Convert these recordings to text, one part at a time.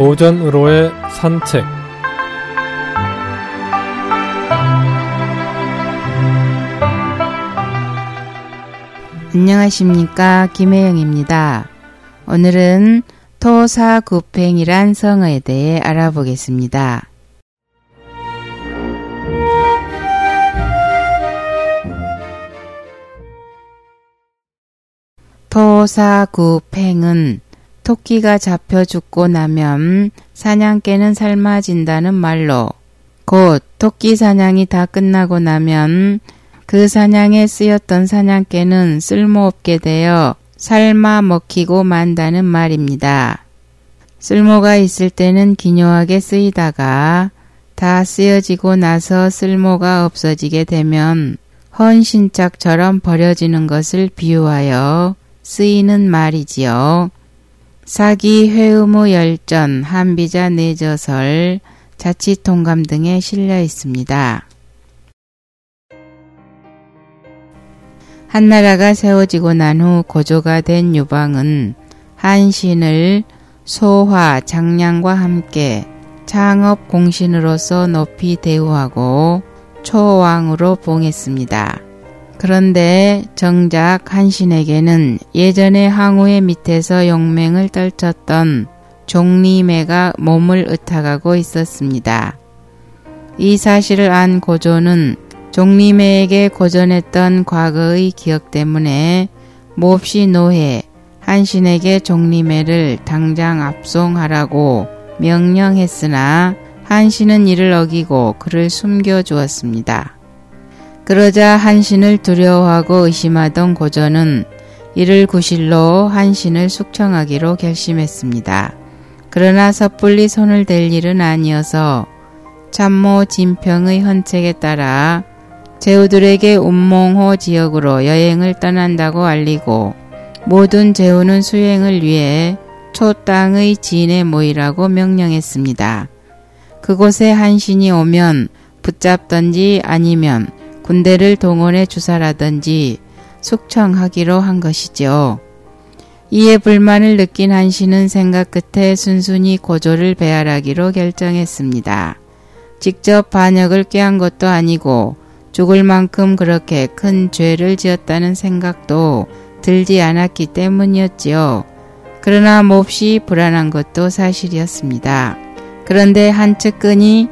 오전으로의 산책 안녕하십니까 김혜영입니다. 오늘은 토사구팽이란 성어에 대해 알아보겠습니다. 토사구팽은 토끼가 잡혀 죽고 나면 사냥개는 삶아진다는 말로 곧 토끼 사냥이 다 끝나고 나면 그 사냥에 쓰였던 사냥개는 쓸모없게 되어 삶아 먹히고 만다는 말입니다. 쓸모가 있을 때는 기묘하게 쓰이다가 다 쓰여지고 나서 쓸모가 없어지게 되면 헌신짝처럼 버려지는 것을 비유하여 쓰이는 말이지요. 사기 회의무 열전 한비자 내저설 자치통감 등에 실려 있습니다. 한나라가 세워지고 난 후 고조가 된 유방은 한신을 소화, 장량과 함께 창업 공신으로서 높이 대우하고 초왕으로 봉했습니다. 그런데 정작 한신에게는 예전에 항우의 밑에서 용맹을 떨쳤던 종리매가 몸을 의탁하고 있었습니다. 이 사실을 안 고조는 종리매에게 고전했던 과거의 기억 때문에 몹시 노해 한신에게 종리매를 당장 압송하라고 명령했으나 한신은 이를 어기고 그를 숨겨주었습니다. 그러자 한신을 두려워하고 의심하던 고전은 이를 구실로 한신을 숙청하기로 결심했습니다. 그러나 섣불리 손을 댈 일은 아니어서 참모 진평의 헌책에 따라 제후들에게 운몽호 지역으로 여행을 떠난다고 알리고 모든 제후는 수행을 위해 초땅의 진에 모이라고 명령했습니다. 그곳에 한신이 오면 붙잡던지 아니면 군대를 동원해 주사라든지 숙청하기로 한 것이죠. 이에 불만을 느낀 한신은 생각 끝에 순순히 고조를 배할하기로 결정했습니다. 직접 반역을 꾀한 것도 아니고 죽을 만큼 그렇게 큰 죄를 지었다는 생각도 들지 않았기 때문이었지요. 그러나 몹시 불안한 것도 사실이었습니다. 그런데 한 측근이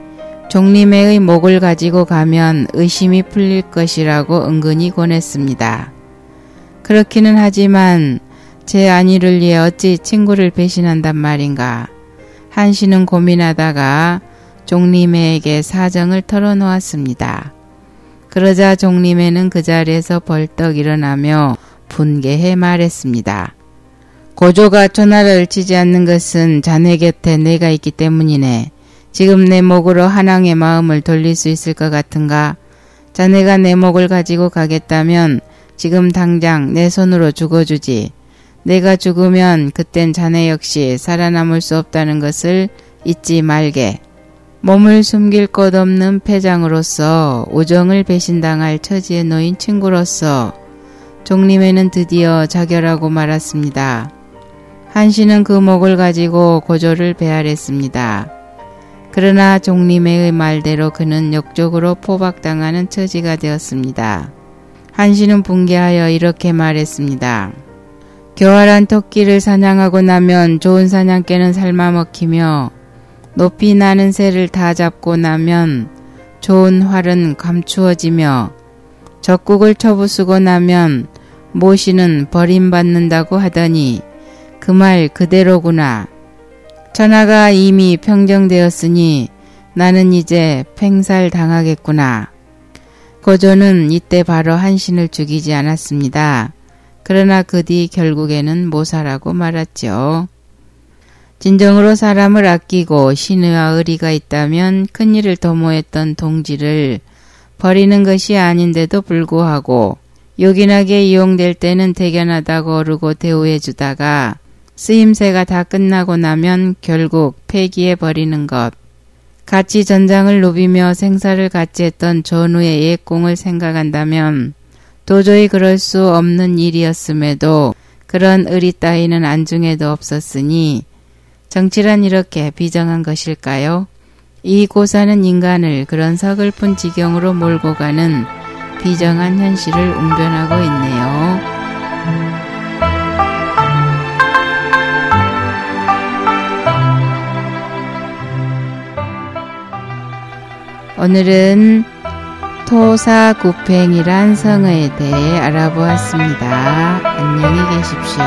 종림매의 목을 가지고 가면 의심이 풀릴 것이라고 은근히 권했습니다. 그렇기는 하지만 제 안위를 위해 어찌 친구를 배신한단 말인가. 한 씨는 고민하다가 종림매에게 사정을 털어놓았습니다. 그러자 종림매는 그 자리에서 벌떡 일어나며 분개해 말했습니다. 고조가 전화를 치지 않는 것은 자네 곁에 내가 있기 때문이네. 지금 내 목으로 한왕의 마음을 돌릴 수 있을 것 같은가? 자네가 내 목을 가지고 가겠다면 지금 당장 내 손으로 죽어주지. 내가 죽으면 그땐 자네 역시 살아남을 수 없다는 것을 잊지 말게. 몸을 숨길 것 없는 패장으로서 우정을 배신당할 처지에 놓인 친구로서 종림에는 드디어 자결하고 말았습니다. 한씨는 그 목을 가지고 고조를 배할했습니다. 그러나 종림의 말대로 그는 역적으로 포박당하는 처지가 되었습니다. 한씨는 붕괴하여 이렇게 말했습니다. 교활한 토끼를 사냥하고 나면 좋은 사냥개는 삶아 먹히며 높이 나는 새를 다 잡고 나면 좋은 활은 감추어지며 적국을 쳐부수고 나면 모시는 버림받는다고 하더니 그 말 그대로구나. 천하가 이미 평정되었으니 나는 이제 팽살 당하겠구나. 고조는 이때 바로 한신을 죽이지 않았습니다. 그러나 그 뒤 결국에는 모사라고 말했죠. 진정으로 사람을 아끼고 신의와 의리가 있다면 큰일을 도모했던 동지를 버리는 것이 아닌데도 불구하고 요긴하게 이용될 때는 대견하다고 어르고 대우해 주다가 쓰임새가 다 끝나고 나면 결국 폐기해 버리는 것. 같이 전장을 누비며 생사를 같이 했던 전우의 옛 공을 생각한다면 도저히 그럴 수 없는 일이었음에도 그런 의리 따위는 안중에도 없었으니 정치란 이렇게 비정한 것일까요? 이 고사는 인간을 그런 서글픈 지경으로 몰고 가는 비정한 현실을 웅변하고 있네 오늘은 토사구팽이란 성에 대해 알아보았습니다. 안녕히 계십시오.